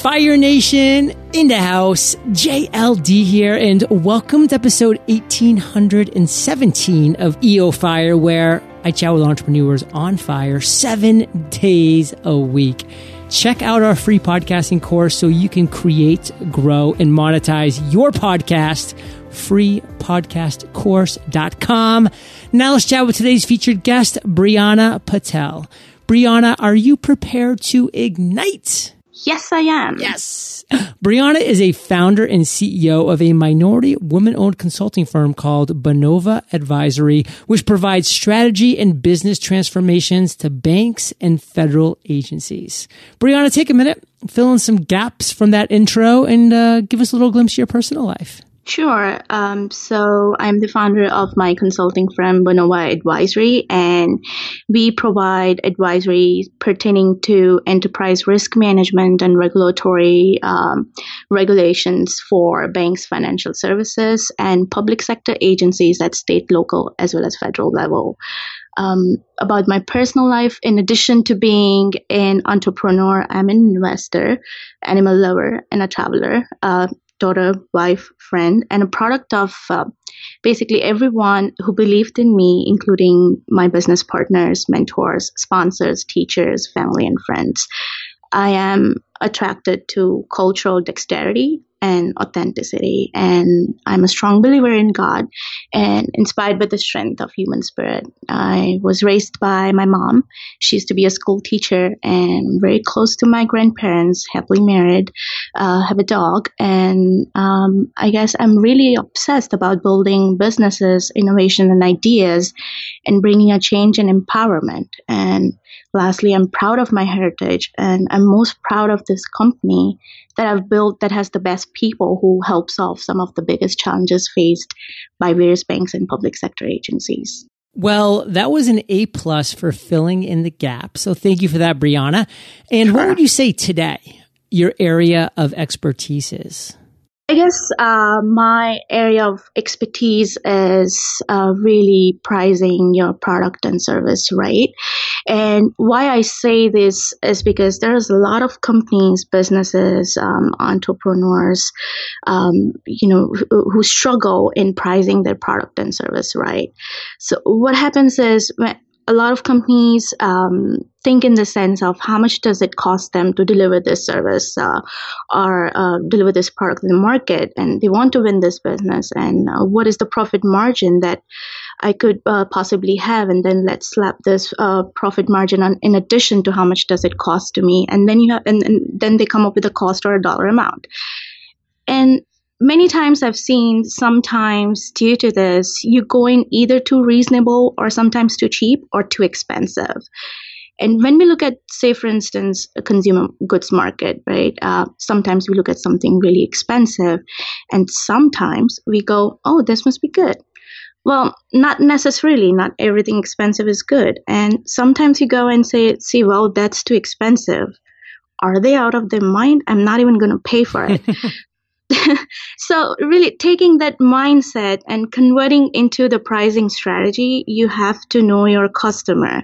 Fire Nation in the house, JLD here, and welcome to episode 1817 of EO Fire, where I chat with entrepreneurs on fire seven days a week. Check out our free podcasting course so you can create, grow, and monetize your podcast. Freepodcastcourse.com. Now let's chat with today's featured guest, Breana Patel. Breana, are you prepared to ignite? Yes, I am. Yes. Breana is a founder and CEO of a minority woman owned consulting firm called Bonova Advisory, which provides strategy and business transformations to banks and federal agencies. Breana, take a minute, fill in some gaps from that intro, and uh, give us a little glimpse of your personal life. Sure. Um, so I'm the founder of my consulting firm, Bonova Advisory, and we provide advisory pertaining to enterprise risk management and regulatory um, regulations for banks, financial services, and public sector agencies at state, local, as well as federal level. Um, about my personal life, in addition to being an entrepreneur, I'm an investor, animal lover, and a traveler. Uh, daughter, wife, friend, and a product of uh, basically everyone who believed in me, including my business partners, mentors, sponsors, teachers, family, and friends. I am attracted to cultural dexterity and authenticity. And I'm a strong believer in God and inspired by the strength of human spirit. I was raised by my mom. She used to be a school teacher and very close to my grandparents, happily married, uh, have a dog. And um, I guess I'm really obsessed about building businesses, innovation, and ideas and bringing a change and empowerment. And lastly, I'm proud of my heritage and I'm most proud of this company that I've built that has the best people who help solve some of the biggest challenges faced by various banks and public sector agencies. Well, that was an A plus for filling in the gap. So thank you for that, Breana. And sure. what would you say today your area of expertise is? I guess uh, my area of expertise is uh, really pricing your product and service right. And why I say this is because there's a lot of companies, businesses, um, entrepreneurs, um, you know, who, who struggle in pricing their product and service right. So what happens is when a lot of companies um, think in the sense of how much does it cost them to deliver this service uh, or uh, deliver this product in the market and they want to win this business and uh, what is the profit margin that i could uh, possibly have and then let's slap this uh, profit margin on in addition to how much does it cost to me and then you have and, and then they come up with a cost or a dollar amount. And many times I've seen sometimes due to this, you go in either too reasonable or sometimes too cheap or too expensive. And when we look at, say, for instance, a consumer goods market, right? Uh, sometimes we look at something really expensive, and sometimes we go, "Oh, this must be good." Well, not necessarily. Not everything expensive is good, and sometimes you go and say, "See, well, that's too expensive." Are they out of their mind? I'm not even going to pay for it. so really taking that mindset and converting into the pricing strategy you have to know your customer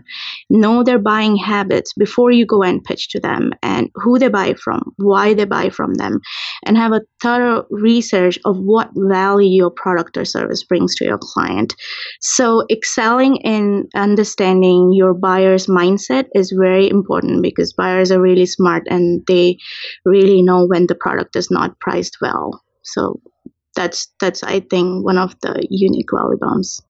know their buying habits before you go and pitch to them and who they buy from why they buy from them and have a thorough research of what value your product or service brings to your client. So excelling in understanding your buyer's mindset is very important because buyers are really smart and they really know when the product is not priced well so that's that's I think one of the unique value bombs.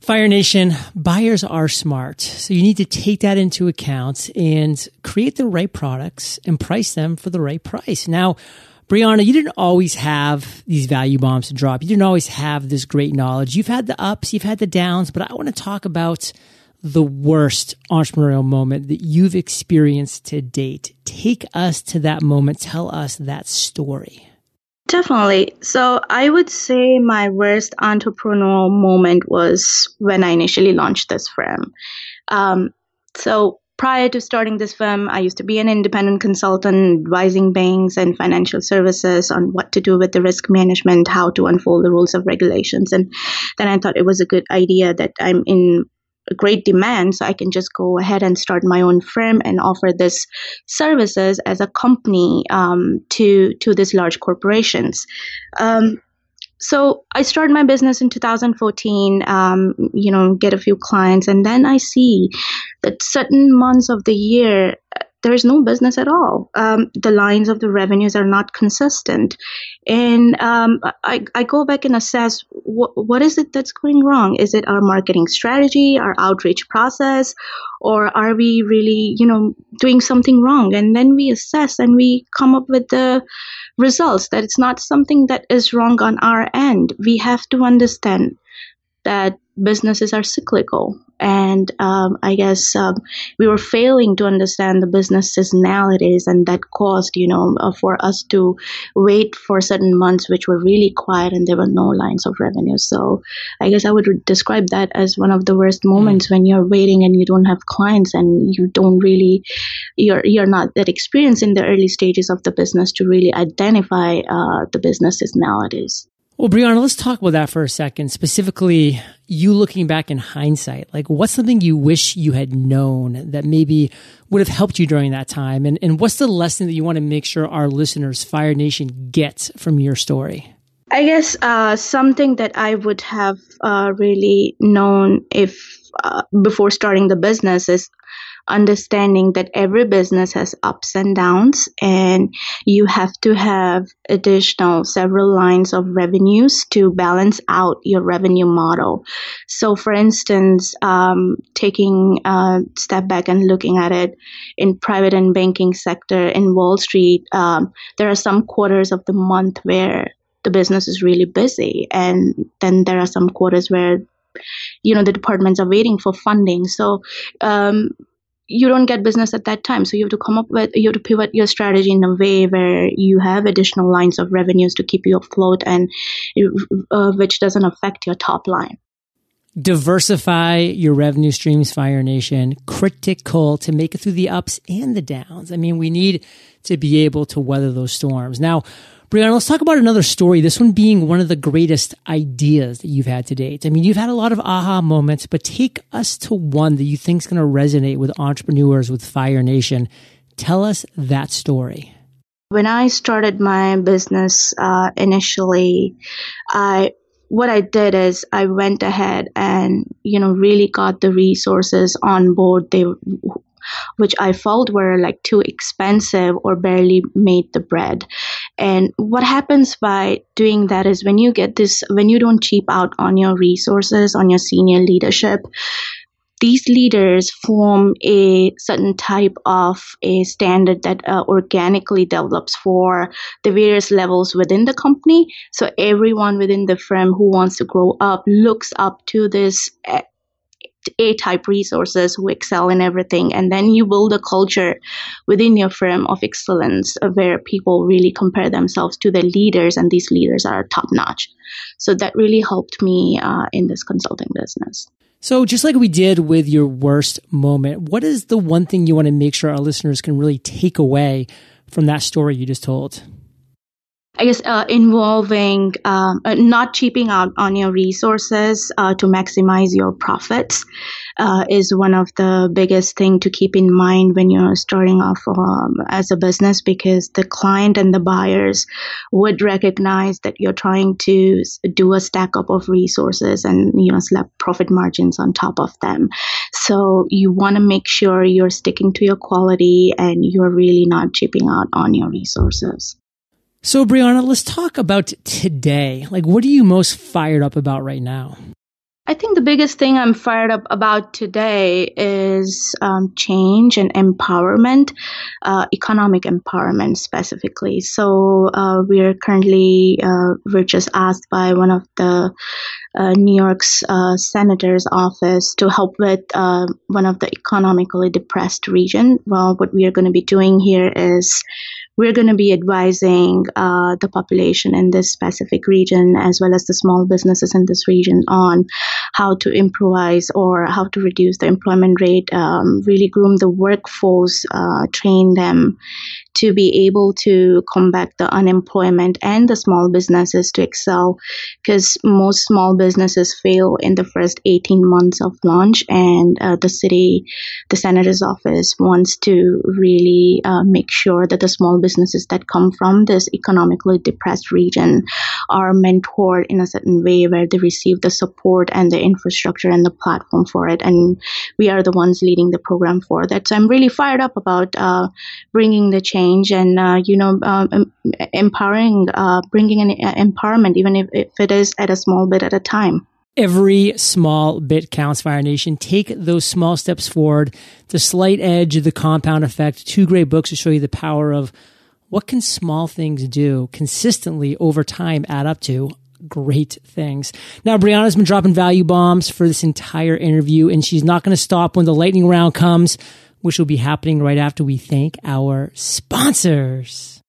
Fire Nation, buyers are smart. So you need to take that into account and create the right products and price them for the right price. Now, Breana, you didn't always have these value bombs to drop. You didn't always have this great knowledge. You've had the ups, you've had the downs, but I want to talk about the worst entrepreneurial moment that you've experienced to date. Take us to that moment. Tell us that story. Definitely. So I would say my worst entrepreneurial moment was when I initially launched this firm. Um, so prior to starting this firm, I used to be an independent consultant advising banks and financial services on what to do with the risk management, how to unfold the rules of regulations. And then I thought it was a good idea that I'm in great demand, so I can just go ahead and start my own firm and offer this services as a company um, to to these large corporations. Um, so I started my business in 2014, um, you know, get a few clients, and then I see that certain months of the year there is no business at all. Um, the lines of the revenues are not consistent, and um, I, I go back and assess what what is it that's going wrong. Is it our marketing strategy, our outreach process, or are we really, you know, doing something wrong? And then we assess and we come up with the results that it's not something that is wrong on our end. We have to understand that businesses are cyclical. And um, I guess um, we were failing to understand the business seasonalities, and that caused, you know, uh, for us to wait for certain months which were really quiet and there were no lines of revenue. So I guess I would describe that as one of the worst mm. moments when you're waiting and you don't have clients and you don't really, you're you're not that experienced in the early stages of the business to really identify uh, the business seasonalities. Well, Breana, let's talk about that for a second. Specifically, you looking back in hindsight, like what's something you wish you had known that maybe would have helped you during that time? And, and what's the lesson that you want to make sure our listeners, Fire Nation, get from your story? I guess uh, something that I would have uh, really known if uh, before starting the business is understanding that every business has ups and downs and you have to have additional several lines of revenues to balance out your revenue model. So for instance, um, taking a step back and looking at it in private and banking sector in Wall Street, um, there are some quarters of the month where the business is really busy and then there are some quarters where you know the departments are waiting for funding so um, you don't get business at that time. So you have to come up with, you have to pivot your strategy in a way where you have additional lines of revenues to keep you afloat and uh, which doesn't affect your top line. Diversify your revenue streams, Fire Nation. Critical to make it through the ups and the downs. I mean, we need to be able to weather those storms. Now, Breana, let's talk about another story. This one being one of the greatest ideas that you've had to date. I mean, you've had a lot of aha moments, but take us to one that you think is going to resonate with entrepreneurs with Fire Nation. Tell us that story. When I started my business uh, initially, I what I did is I went ahead and you know really got the resources on board. They which I felt were like too expensive or barely made the bread. And what happens by doing that is when you get this, when you don't cheap out on your resources, on your senior leadership, these leaders form a certain type of a standard that uh, organically develops for the various levels within the company. So everyone within the firm who wants to grow up looks up to this uh, a type resources who excel in everything. And then you build a culture within your firm of excellence where people really compare themselves to the leaders, and these leaders are top notch. So that really helped me uh, in this consulting business. So, just like we did with your worst moment, what is the one thing you want to make sure our listeners can really take away from that story you just told? I guess uh, involving um, uh, not cheaping out on your resources uh, to maximize your profits uh, is one of the biggest thing to keep in mind when you're starting off um, as a business because the client and the buyers would recognize that you're trying to do a stack up of resources and you know slap profit margins on top of them. So you want to make sure you're sticking to your quality and you're really not cheaping out on your resources. So, Breana, let's talk about today. Like, what are you most fired up about right now? I think the biggest thing I'm fired up about today is um, change and empowerment, uh, economic empowerment specifically. So uh, we're currently uh, we're just asked by one of the uh, New York's uh, senator's office to help with uh, one of the economically depressed region. Well, what we are going to be doing here is we're going to be advising uh, the population in this specific region as well as the small businesses in this region on how to improvise or how to reduce the employment rate, um, really groom the workforce, uh, train them to be able to combat the unemployment and the small businesses to excel because most small businesses fail in the first 18 months of launch and uh, the city the senator's office wants to really uh, make sure that the small businesses that come from this economically depressed region are mentored in a certain way where they receive the support and the infrastructure and the platform for it and we are the ones leading the program for that. So i'm really fired up about uh, bringing the change and uh, you know um, empowering uh, bringing an uh, empowerment even if, if it is at a small bit at a time Every small bit counts, Fire Nation. Take those small steps forward. The slight edge of the compound effect. Two great books to show you the power of what can small things do consistently over time add up to great things. Now, Breana's been dropping value bombs for this entire interview, and she's not going to stop when the lightning round comes, which will be happening right after we thank our sponsors.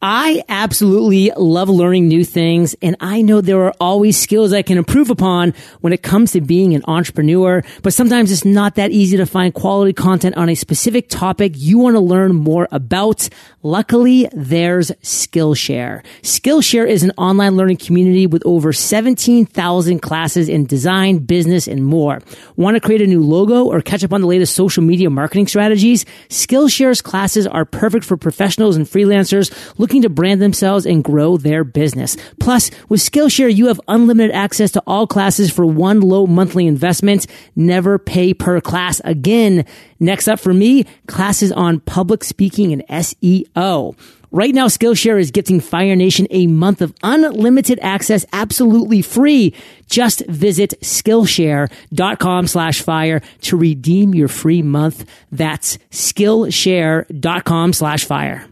I absolutely love learning new things and I know there are always skills I can improve upon when it comes to being an entrepreneur, but sometimes it's not that easy to find quality content on a specific topic you want to learn more about. Luckily, there's Skillshare. Skillshare is an online learning community with over 17,000 classes in design, business, and more. Want to create a new logo or catch up on the latest social media marketing strategies? Skillshare's classes are perfect for professionals and freelancers looking to brand themselves and grow their business. Plus, with Skillshare, you have unlimited access to all classes for one low monthly investment. Never pay per class again. Next up for me, classes on public speaking and SEO. Right now, Skillshare is gifting Fire Nation a month of unlimited access absolutely free. Just visit Skillshare.com slash fire to redeem your free month. That's Skillshare.com slash fire.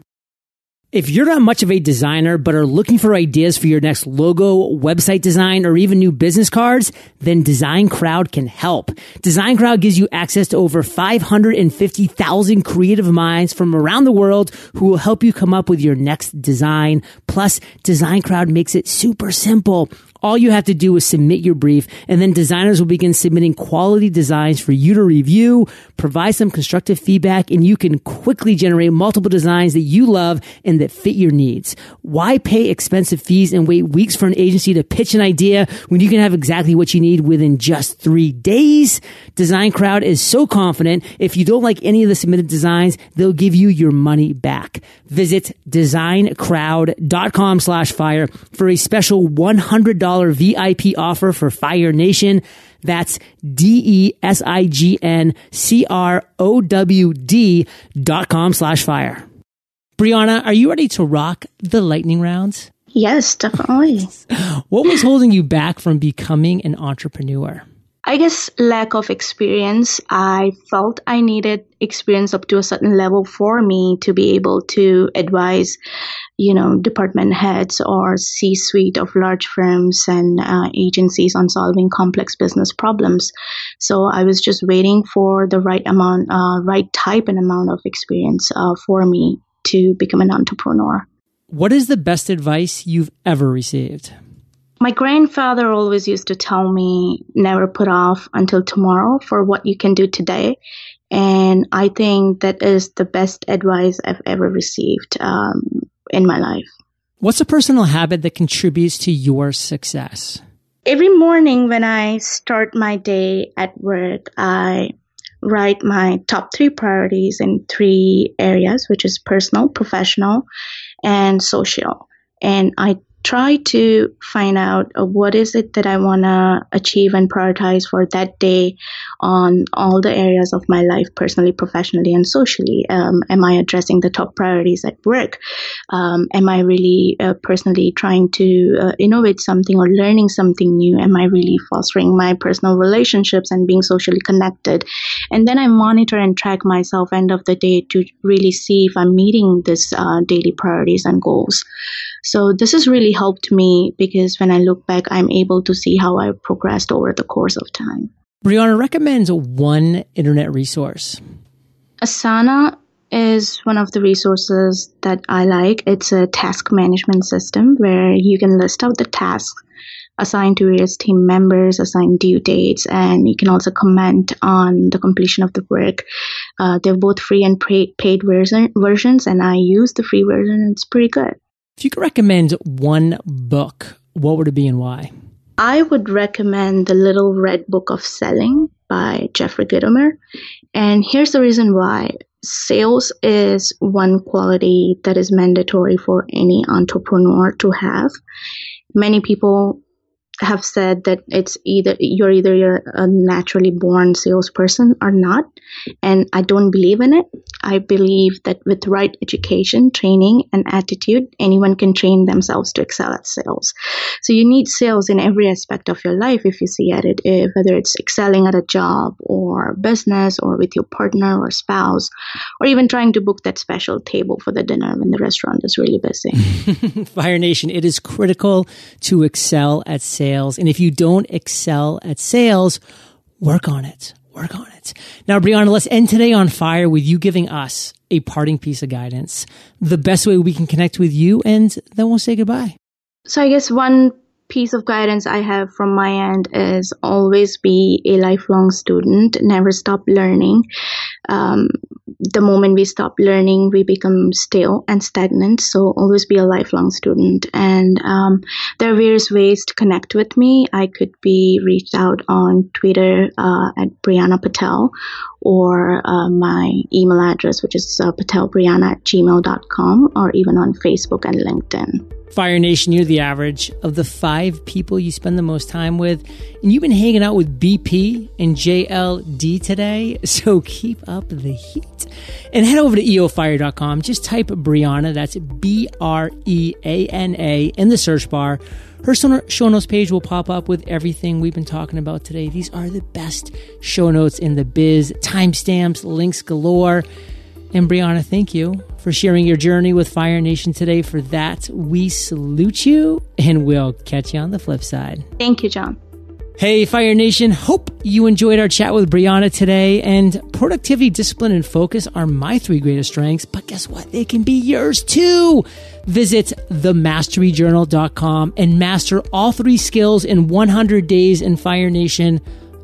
If you're not much of a designer but are looking for ideas for your next logo, website design, or even new business cards, then Design Crowd can help. Design Crowd gives you access to over 550,000 creative minds from around the world who will help you come up with your next design. Plus, Design Crowd makes it super simple. All you have to do is submit your brief and then designers will begin submitting quality designs for you to review, provide some constructive feedback, and you can quickly generate multiple designs that you love and that fit your needs. Why pay expensive fees and wait weeks for an agency to pitch an idea when you can have exactly what you need within just three days? Design Crowd is so confident if you don't like any of the submitted designs, they'll give you your money back. Visit designcrowd.com slash fire for a special $100 VIP offer for Fire Nation. That's D-E-S-I-G-N-C-R-O-W-D dot com slash fire. Breana, are you ready to rock the lightning rounds? Yes, definitely. what was holding you back from becoming an entrepreneur? I guess lack of experience. I felt I needed experience up to a certain level for me to be able to advise, you know, department heads or C-suite of large firms and uh, agencies on solving complex business problems. So I was just waiting for the right amount, uh, right type and amount of experience uh, for me to become an entrepreneur. What is the best advice you've ever received? My grandfather always used to tell me never put off until tomorrow for what you can do today. And I think that is the best advice I've ever received um, in my life. What's a personal habit that contributes to your success? Every morning when I start my day at work, I write my top three priorities in three areas, which is personal, professional, and social. And I try to find out uh, what is it that I want to achieve and prioritize for that day on all the areas of my life, personally, professionally, and socially. Um, am I addressing the top priorities at work? Um, am I really uh, personally trying to uh, innovate something or learning something new? Am I really fostering my personal relationships and being socially connected? And then I monitor and track myself end of the day to really see if I'm meeting this uh, daily priorities and goals. So this has really helped me because when I look back, I'm able to see how I progressed over the course of time. Breana recommends one internet resource. Asana is one of the resources that I like. It's a task management system where you can list out the tasks assigned to various team members, assign due dates, and you can also comment on the completion of the work. Uh, they're both free and paid version, versions, and I use the free version, and it's pretty good. If you could recommend one book, what would it be and why? I would recommend The Little Red Book of Selling by Jeffrey Gitomer. And here's the reason why sales is one quality that is mandatory for any entrepreneur to have. Many people have said that it's either you're either you're a naturally born salesperson or not and i don't believe in it. I believe that with right education training and attitude anyone can train themselves to excel at sales. So you need sales in every aspect of your life if you see at it if, whether it's excelling at a job or business or with your partner or spouse or even trying to book that special table for the dinner when the restaurant is really busy. Fire nation it is critical to excel at sales sales. And if you don't excel at sales, work on it. Work on it. Now, Breana, let's end today on fire with you giving us a parting piece of guidance, the best way we can connect with you, and then we'll say goodbye. So, I guess one piece of guidance I have from my end is always be a lifelong student, never stop learning. Um, the moment we stop learning, we become stale and stagnant. So always be a lifelong student. And um, there are various ways to connect with me. I could be reached out on Twitter uh, at Breana Patel or uh, my email address, which is uh, patelbreana at gmail.com, or even on Facebook and LinkedIn. Fire Nation, you're the average of the five people you spend the most time with. And you've been hanging out with BP and JLD today. So keep up the heat. And head over to eofire.com. Just type Breana, that's B R E A N A, in the search bar. Her show notes page will pop up with everything we've been talking about today. These are the best show notes in the biz, timestamps, links galore. And Breana, thank you for sharing your journey with Fire Nation today. For that, we salute you and we'll catch you on the flip side. Thank you, John. Hey, Fire Nation. Hope you enjoyed our chat with Breana today. And productivity, discipline, and focus are my three greatest strengths. But guess what? They can be yours too. Visit themasteryjournal.com and master all three skills in 100 days in Fire Nation.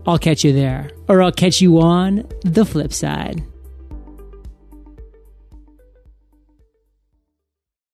I'll catch you there, or I'll catch you on the flip side.